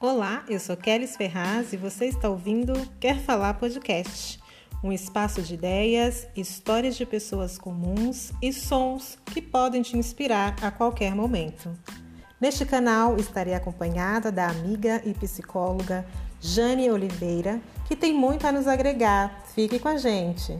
Olá, eu sou Kelly Ferraz e você está ouvindo Quer Falar Podcast, um espaço de ideias, histórias de pessoas comuns e sons que podem te inspirar a qualquer momento. Neste canal estarei acompanhada da amiga e psicóloga Jane Oliveira, que tem muito a nos agregar. Fique com a gente!